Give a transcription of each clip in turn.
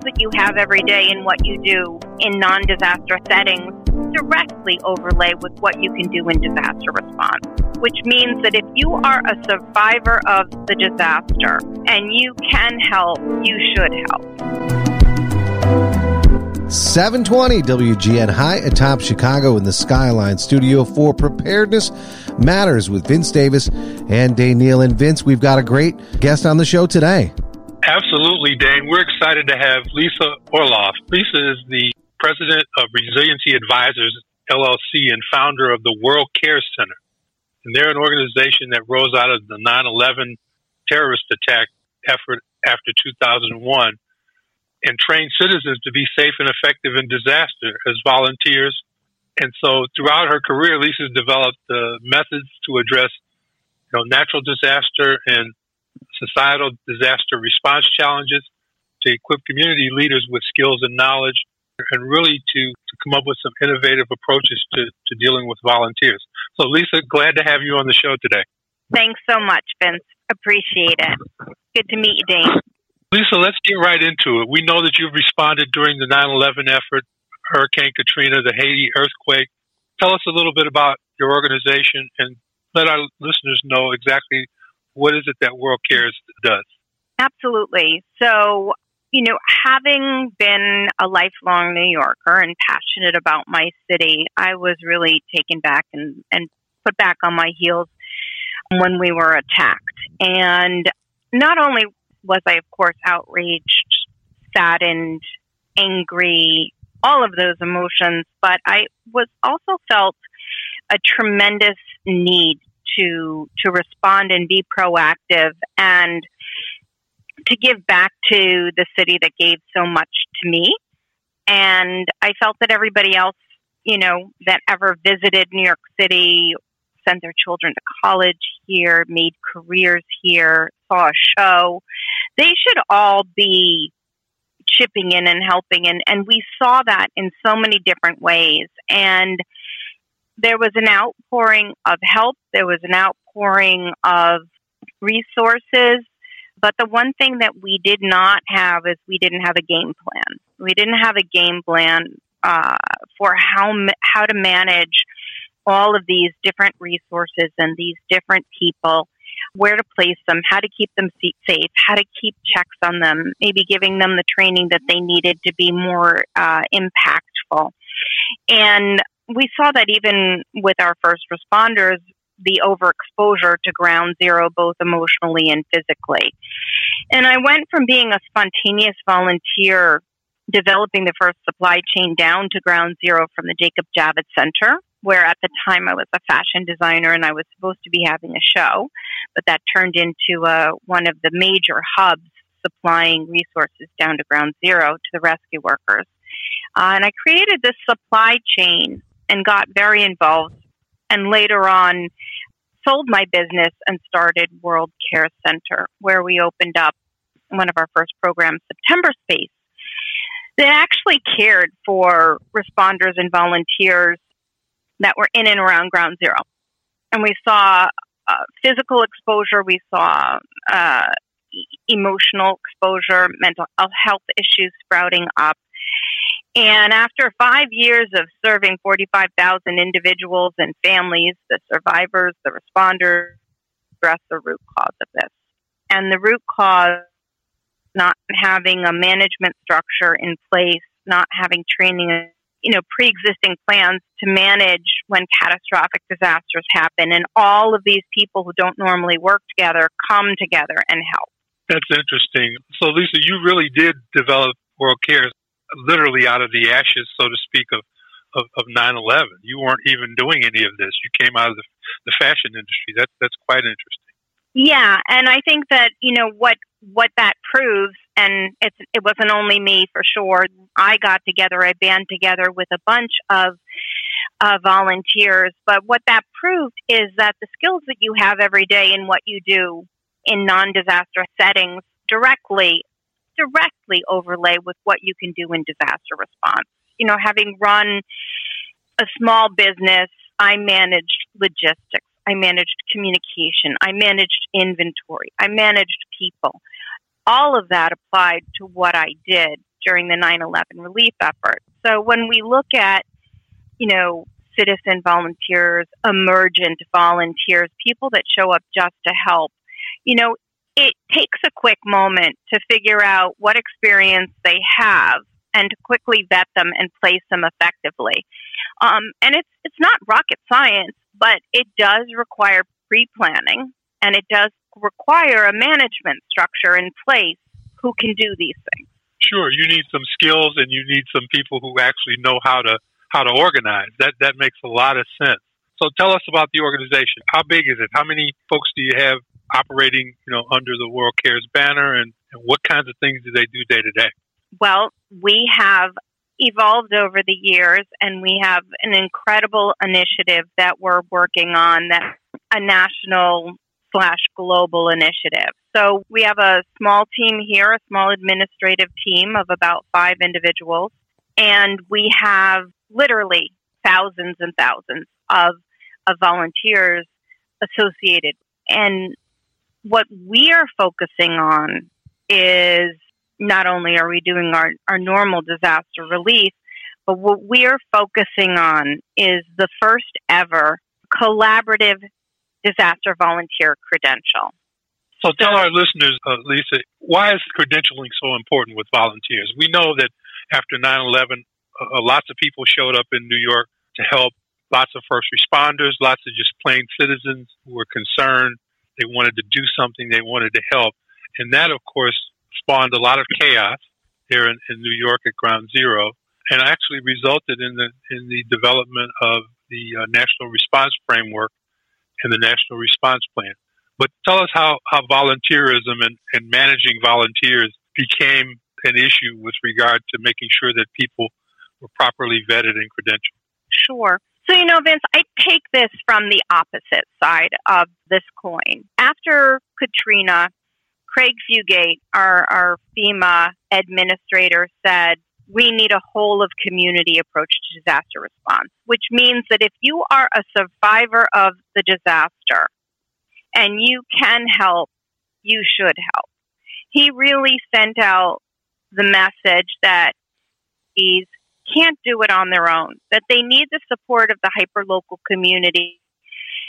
skills that you have every day in what you do in non disaster settings directly overlay with what you can do in disaster response, which means that if you are a survivor of the disaster and you can help, you should help. 720 WGN High atop Chicago in the Skyline studio for Preparedness Matters with Vince Davis and Dane Neal. And Vince, we've got a great guest on the show today. Absolutely, Dane. We're excited to have Lisa Orloff. Lisa is the president of Resiliency Advisors, LLC, and founder of the World Cares Center. And they're an organization that rose out of the 9 11 terrorist attack effort after 2001 and train citizens to be safe and effective in disaster as volunteers. And so throughout her career, Lisa's developed uh, methods to address you know, natural disaster and societal disaster response challenges to equip community leaders with skills and knowledge and really to, to come up with some innovative approaches to, to dealing with volunteers. So, Lisa, glad to have you on the show today. Thanks so much, Vince. Appreciate it. Good to meet you, Dane. Lisa, let's get right into it. We know that you've responded during the 9 11 effort, Hurricane Katrina, the Haiti earthquake. Tell us a little bit about your organization and let our listeners know exactly what is it that World Cares does. Absolutely. So, you know, having been a lifelong New Yorker and passionate about my city, I was really taken back and, and put back on my heels when we were attacked. And not only was I, of course, outraged, saddened, angry, all of those emotions, but I was also felt a tremendous need to to respond and be proactive and to give back to the city that gave so much to me. And I felt that everybody else, you know, that ever visited New York City, sent their children to college here, made careers here, saw a show, they should all be chipping in and helping. And, and we saw that in so many different ways. And there was an outpouring of help, there was an outpouring of resources. But the one thing that we did not have is we didn't have a game plan. We didn't have a game plan uh, for how how to manage all of these different resources and these different people where to place them, how to keep them safe, how to keep checks on them, maybe giving them the training that they needed to be more uh, impactful. And we saw that even with our first responders, the overexposure to ground zero, both emotionally and physically. And I went from being a spontaneous volunteer developing the first supply chain down to ground zero from the Jacob Javits Center where at the time I was a fashion designer and I was supposed to be having a show, but that turned into uh, one of the major hubs supplying resources down to ground zero to the rescue workers. Uh, and I created this supply chain and got very involved, and later on sold my business and started World Cares Center, where we opened up one of our first programs, September Space, that actually cared for responders and volunteers that were in and around ground zero. And we saw uh, physical exposure, we saw uh, emotional exposure, mental health issues sprouting up. And after five years of serving 45,000 individuals and families, the survivors, the responders, address the root cause of this. And the root cause, not having a management structure in place, not having training you know, pre-existing plans to manage when catastrophic disasters happen. And all of these people who don't normally work together come together and help. That's interesting. So, Lisa, you really did develop World Cares literally out of the ashes, so to speak, of, of, of 9-11. You weren't even doing any of this. You came out of the, the fashion industry. That, that's quite interesting. Yeah, and I think that you know what what that proves, and it's it wasn't only me for sure. I got together, I band together with a bunch of uh, volunteers, but what that proved is that the skills that you have every day in what you do in non-disaster settings directly directly overlay with what you can do in disaster response. You know, having run a small business, I managed logistics. I managed communication. I managed inventory. I managed people. All of that applied to what I did during the 9/11 relief effort. So when we look at, you know, citizen volunteers, emergent volunteers, people that show up just to help, you know, it takes a quick moment to figure out what experience they have and to quickly vet them and place them effectively. Um, and it's it's not rocket science, but it does require pre-planning and it does require a management structure in place who can do these things. Sure, you need some skills and you need some people who actually know how to how to organize. That that makes a lot of sense. So tell us about the organization. How big is it? How many folks do you have operating, you know, under the World Cares banner and, and what kinds of things do they do day to day? Well, we have evolved over the years and we have an incredible initiative that we're working on that a national slash global initiative. So we have a small team here, a small administrative team of about five individuals, and we have literally thousands and thousands of, of volunteers associated. And what we are focusing on is not only are we doing our, our normal disaster relief, but what we are focusing on is the first ever collaborative disaster volunteer credential. So tell our listeners, uh, Lisa, why is credentialing so important with volunteers? We know that after 9 11, uh, lots of people showed up in New York to help, lots of first responders, lots of just plain citizens who were concerned. They wanted to do something, they wanted to help. And that, of course, spawned a lot of chaos here in, in New York at Ground Zero and actually resulted in the, in the development of the uh, National Response Framework and the National Response Plan. But tell us how, how volunteerism and, and managing volunteers became an issue with regard to making sure that people were properly vetted and credentialed. Sure. So, you know, Vince, I take this from the opposite side of this coin. After Katrina, Craig Fugate, our, our FEMA administrator, said, we need a whole of community approach to disaster response, which means that if you are a survivor of the disaster and you can help, you should help. He really sent out the message that these can't do it on their own, that they need the support of the hyperlocal community.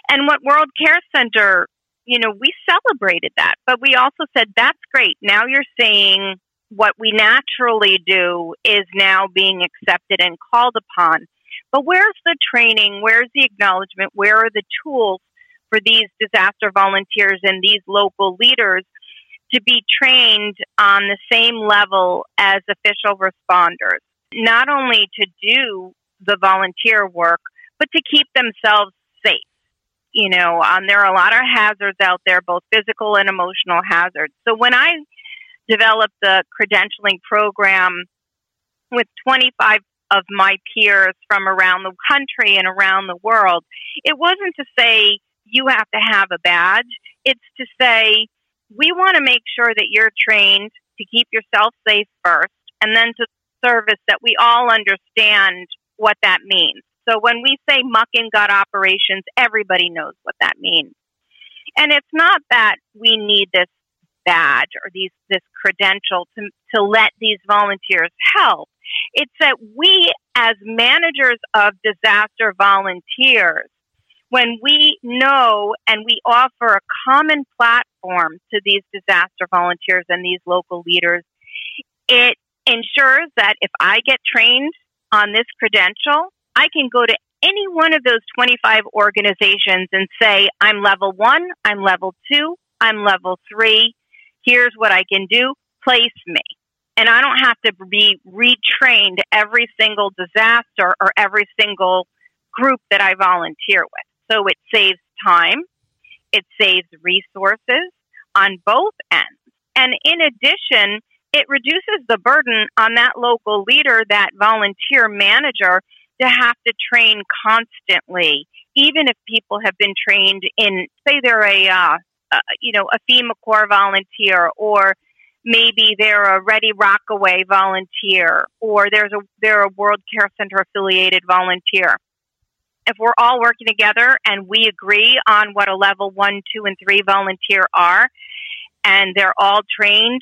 And what World Cares Center, you know, we celebrated that, but we also said, that's great. Now you're saying what we naturally do is now being accepted and called upon. But where's the training? Where's the acknowledgement? Where are the tools for these disaster volunteers and these local leaders to be trained on the same level as official responders? Not only to do the volunteer work, but to keep themselves safe. You know, um, there are a lot of hazards out there, both physical and emotional hazards. So when I developed the credentialing program with 25 of my peers from around the country and around the world. It wasn't to say you have to have a badge, it's to say we want to make sure that you're trained to keep yourself safe first and then to service that we all understand what that means. So when we say muck and gut operations, everybody knows what that means. And it's not that we need this badge or these this credential to to let these volunteers help. It's that we as managers of disaster volunteers when we know and we offer a common platform to these disaster volunteers and these local leaders, it ensures that if I get trained on this credential, I can go to any one of those 25 organizations and say, I'm level one, I'm level two, I'm level three, here's what I can do, place me. And I don't have to be retrained every single disaster or every single group that I volunteer with. So it saves time, it saves resources on both ends. And in addition, it reduces the burden on that local leader, that volunteer manager, to have to train constantly, even if people have been trained in, say, they're a uh, uh, you know, a FEMA Corps volunteer, or maybe they're a Ready Rockaway volunteer, or there's a they're a World Cares Center affiliated volunteer. If we're all working together and we agree on what a level one, two, and three volunteer are, and they're all trained,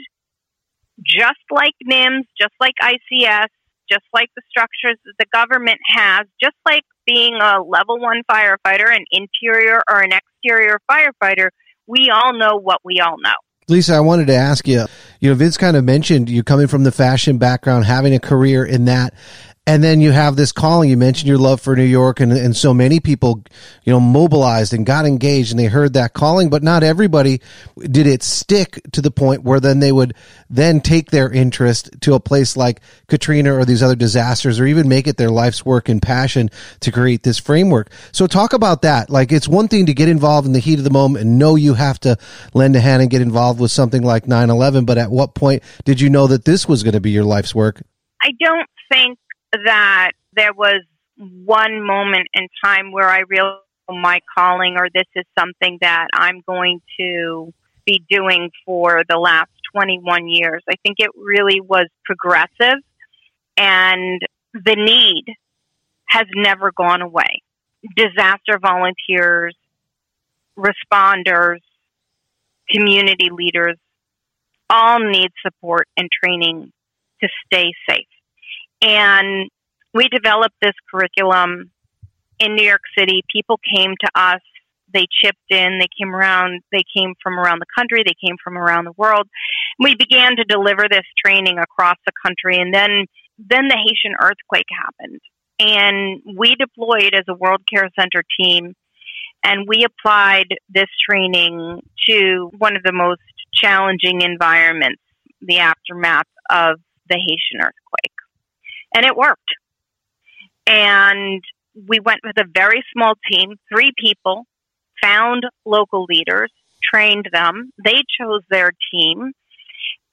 just like NIMS, just like ICS, just like the structures that the government has, just like being a level one firefighter, an interior or an exterior firefighter, we all know what we all know. Lisa, I wanted to ask you, you know, Vince kind of mentioned you coming from the fashion background, having a career in that and then you have this calling. You mentioned your love for New York, and, and so many people, you know, mobilized and got engaged, and they heard that calling. But not everybody did it stick to the point where then they would then take their interest to a place like Katrina or these other disasters, or even make it their life's work and passion to create this framework. So talk about that. Like it's one thing to get involved in the heat of the moment and know you have to lend a hand and get involved with something like 9/11. But at what point did you know that this was going to be your life's work? I don't think that there was one moment in time where I realized oh, my calling or this is something that I'm going to be doing for the last 21 years. I think it really was progressive and the need has never gone away. Disaster volunteers, responders, community leaders all need support and training to stay safe. And we developed this curriculum in New York City. People came to us. They chipped in. They came around. They came from around the country. They came from around the world. We began to deliver this training across the country, and then then the Haitian earthquake happened, and we deployed as a World Cares Center team, and we applied this training to one of the most challenging environments, the aftermath of the Haitian earthquake and it worked. And we went with a very small team, three people, found local leaders, trained them. They chose their team,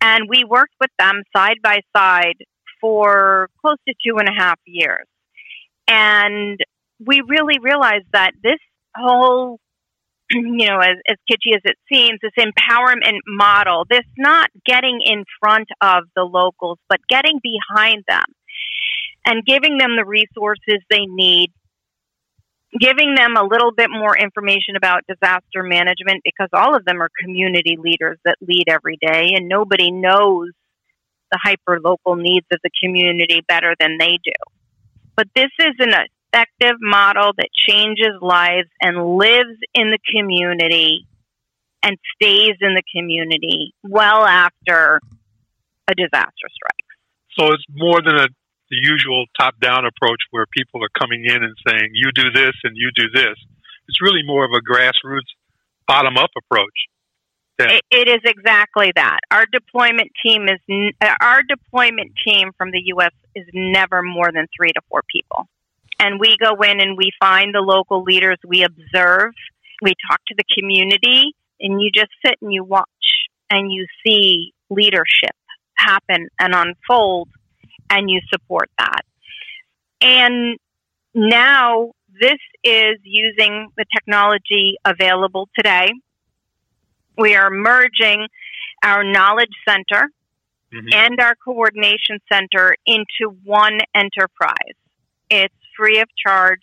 and we worked with them side by side for close to two and a half years. And we really realized that this whole you know, as, as kitschy as it seems, this empowerment model, this not getting in front of the locals, but getting behind them and giving them the resources they need, giving them a little bit more information about disaster management because all of them are community leaders that lead every day and nobody knows the hyper local needs of the community better than they do. But this is an effective model that changes lives and lives in the community and stays in the community well after a disaster strikes. So it's more than a the usual top down approach where people are coming in and saying, you do this and you do this. It's really more of a grassroots bottom up approach. It, it is exactly that. Our deployment team is our deployment team from the U.S. is never more than three to four people, and we go in and we find the local leaders. We observe, we talk to the community, and you just sit and you watch and you see leadership happen and unfold and you support that. And now this is using the technology available today. We are merging our knowledge center mm-hmm. and our coordination center into one enterprise. It's free of charge.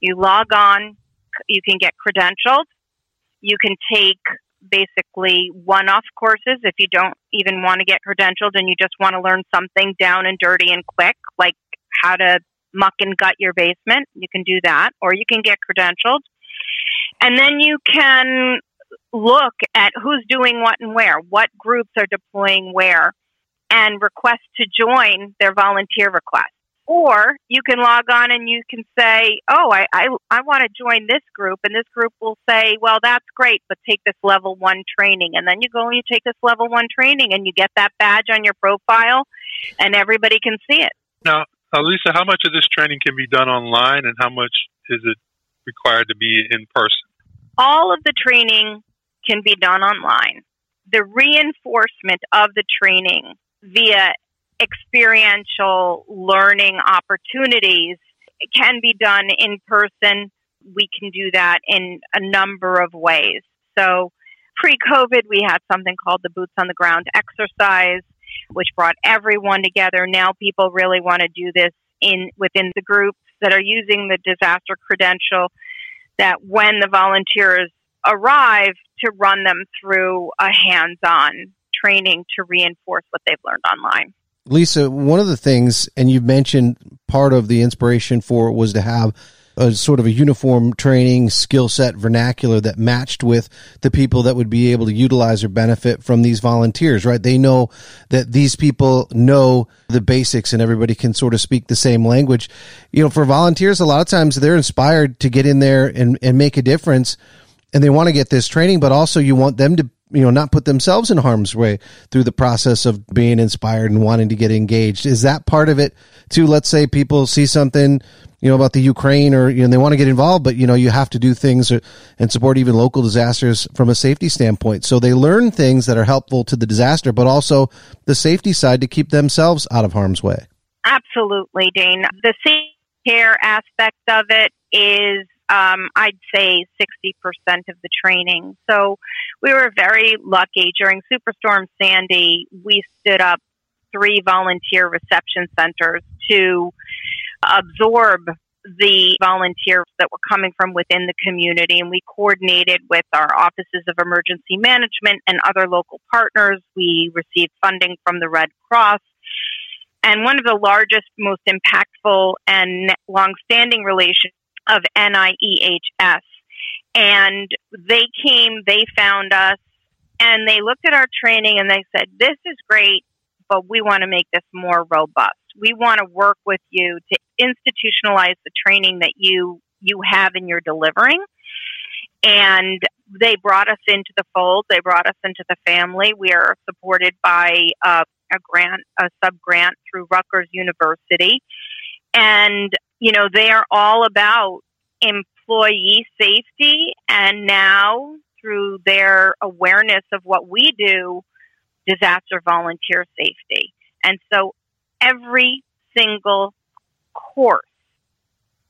You log on, you can get credentialed, you can take basically one off courses if you don't even want to get credentialed and you just want to learn something down and dirty and quick, like how to muck and gut your basement. You can do that, or you can get credentialed. And then you can look at who's doing what and where, what groups are deploying where, and request to join their volunteer request. Or you can log on and you can say, oh, I, I, I want to join this group. And this group will say, well, that's great, but take this level one training. And then you go and you take this level one training and you get that badge on your profile and everybody can see it. Now, uh, Lisa, how much of this training can be done online and how much is it required to be in person? All of the training can be done online. The reinforcement of the training via experiential learning opportunities can be done in person. We can do that in a number of ways. So, pre COVID, we had something called the Boots on the Ground exercise, which brought everyone together. Now, people really want to do this in within the groups that are using the disaster credential. That when the volunteers arrive, to run them through a hands on training to reinforce what they've learned online. Lisa, one of the things, and you've mentioned part of the inspiration for it was to have a sort of a uniform training skill set vernacular that matched with the people that would be able to utilize or benefit from these volunteers, right? They know that these people know the basics and everybody can sort of speak the same language. You know, for volunteers, a lot of times they're inspired to get in there and, and make a difference and they want to get this training, but also you want them to you know not put themselves in harm's way through the process of being inspired and wanting to get engaged. Is that part of it too? Let's say people see something you know about the ukraine or you know they want to get involved but you know you have to do things and support even local disasters from a safety standpoint. So they learn things that are helpful to the disaster but also the safety side to keep themselves out of harm's way. Absolutely dane. The safety care aspect of it is um, I'd say 60% of the training. So we were very lucky. During Superstorm Sandy, we stood up three volunteer reception centers to absorb the volunteers that were coming from within the community and we coordinated with our offices of emergency management and other local partners. We received funding from the Red Cross. And one of the largest, most impactful and long-standing relations of NIEHS. And they came, they found us, and they looked at our training and they said, This is great, but we want to make this more robust. We want to work with you to institutionalize the training that you you have and you're delivering. And they brought us into the fold. They brought us into the family. We are supported by uh, a grant, a sub grant through Rutgers University. And you know, they are all about employee safety and now through their awareness of what we do, disaster volunteer safety. And so every single course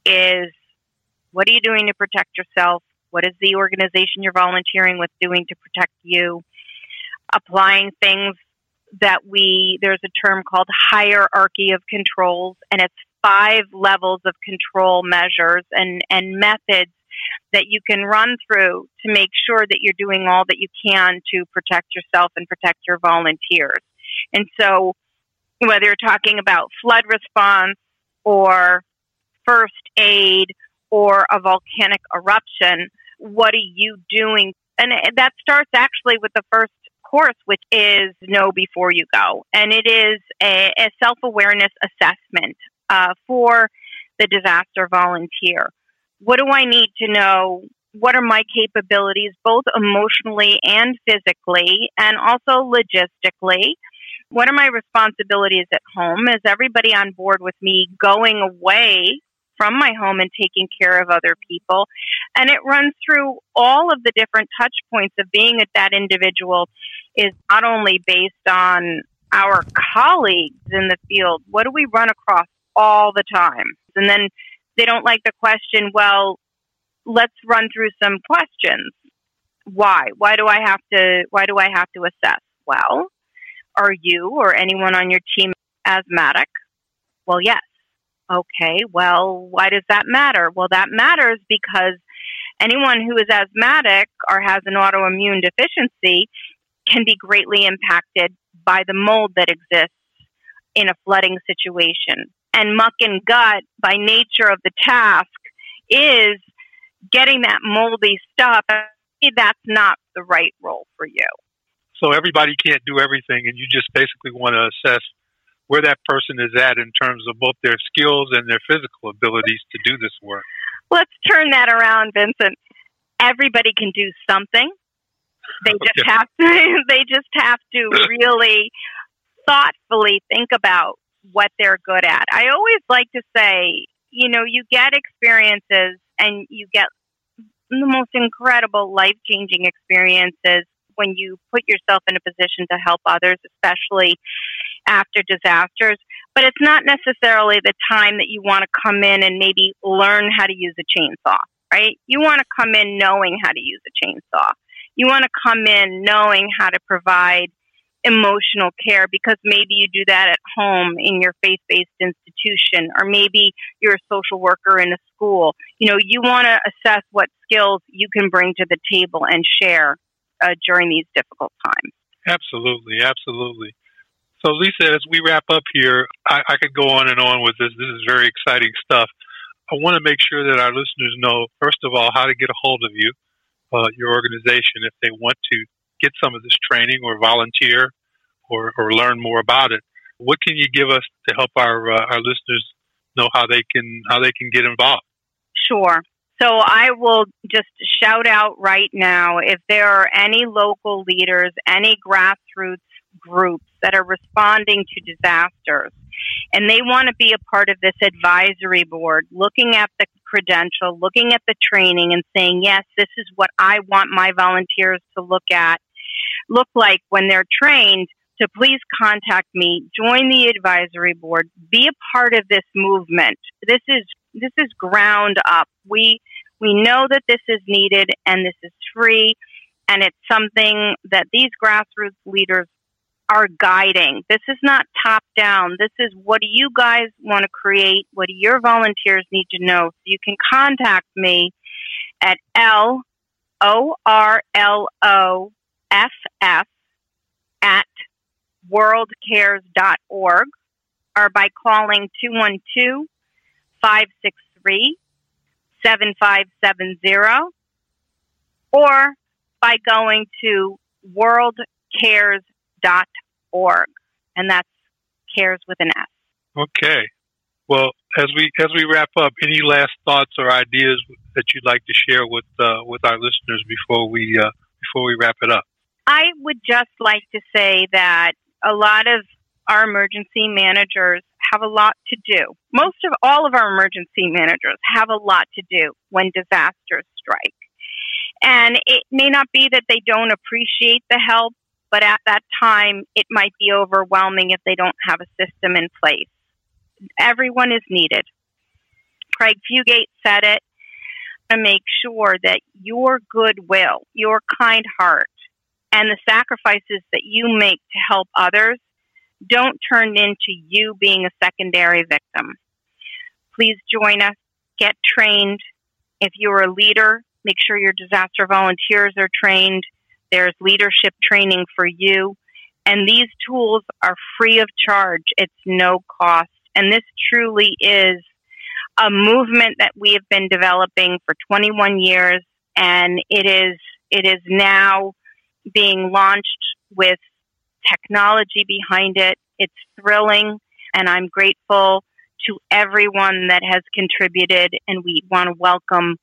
is what are you doing to protect yourself? What is the organization you're volunteering with doing to protect you? Applying things that we, there's a term called hierarchy of controls, and it's five levels of control measures and, and methods that you can run through to make sure that you're doing all that you can to protect yourself and protect your volunteers. And so, whether you're talking about flood response or first aid or a volcanic eruption, what are you doing? And that starts actually with the first course, which is Know Before You Go. And it is a, a self awareness assessment uh, for the disaster volunteer. What do I need to know? What are my capabilities, both emotionally and physically, and also logistically? What are my responsibilities at home? Is everybody on board with me going away from my home and taking care of other people? And it runs through all of the different touch points of being at that individual is not only based on our colleagues in the field. What do we run across all the time. And then they don't like the question, well, let's run through some questions. Why? Why do I have to why do I have to assess? Well, are you or anyone on your team asthmatic? Well, yes. Okay, well, why does that matter? Well, that matters because anyone who is asthmatic or has an autoimmune deficiency can be greatly impacted by the mold that exists in a flooding situation and muck and gut by nature of the task is getting that moldy stuff. That's not the right role for you. So everybody can't do everything, and you just basically want to assess where that person is at in terms of both their skills and their physical abilities to do this work. Let's turn that around, Vincent. Everybody can do something. They just okay. have to. They just have to really thoughtfully think about what they're good at. I always like to say, you know, you get experiences and you get the most incredible life changing experiences when you put yourself in a position to help others, especially after disasters. But it's not necessarily the time that you want to come in and maybe learn how to use a chainsaw, right? You want to come in knowing how to use a chainsaw. You want to come in knowing how to provide emotional care because maybe you do that at home in your faith based institution, or maybe you're a social worker in a school. You know, you want to assess what skills you can bring to the table and share uh, during these difficult times. Absolutely, absolutely. So, Lisa, as we wrap up here, I, I could go on and on with this. This is very exciting stuff. I want to make sure that our listeners know, first of all, how to get a hold of you, uh, your organization, if they want to get some of this training or volunteer or, or learn more about it. What can you give us to help our uh, our listeners know how they can how they can get involved? Sure. So I will just shout out right now if there are any local leaders, any grassroots groups that are responding to disasters and they want to be a part of this advisory board, looking at the credential, looking at the training and saying, yes, this is what I want my volunteers to look at, look like when they're trained, to please contact me, join the advisory board, be a part of this movement. This is this is ground up. We we know that this is needed and this is free and it's something that these grassroots leaders are guiding. This is not top down. This is what do you guys want to create? What do your volunteers need to know? So you can contact me at L O R L O F F at worldcares.org or by calling 212 563 7570 or by going to worldcares.org. .Org and that's cares with an S. Okay. Well, as we as we wrap up, any last thoughts or ideas that you'd like to share with uh, with our listeners before we uh, before we wrap it up? I would just like to say that a lot of our emergency managers have a lot to do. Most of all of our emergency managers have a lot to do when disasters strike. And it may not be that they don't appreciate the help, but at that time, it might be overwhelming if they don't have a system in place. Everyone is needed. Craig Fugate said it to make sure that your goodwill, your kind heart, and the sacrifices that you make to help others don't turn into you being a secondary victim. Please join us, get trained. If you're a leader, make sure your disaster volunteers are trained. There's leadership training for you. And these tools are free of charge. It's no cost. And this truly is a movement that we have been developing for 21 years. And it is, it is now being launched with technology behind it. It's thrilling, and I'm grateful to everyone that has contributed, and we want to welcome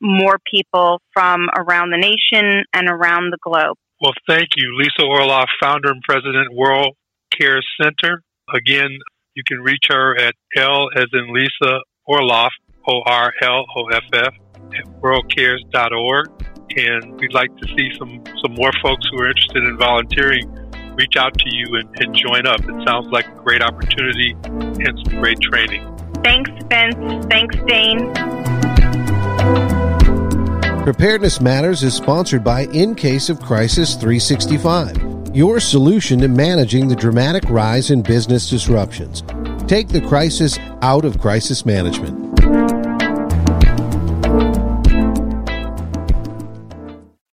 more people from around the nation and around the globe. Well, thank you, Lisa Orloff, founder and president, World Cares Center. Again, you can reach her at L as in Lisa Orloff, O R L O F F, at worldcares.org and we'd like to see some, some more folks who are interested in volunteering reach out to you and, and join up. It sounds like a great opportunity and some great training. Thanks, Vince. Thanks, Dane. Preparedness Matters is sponsored by In Case of Crisis 365, your solution to managing the dramatic rise in business disruptions. Take the crisis out of crisis management.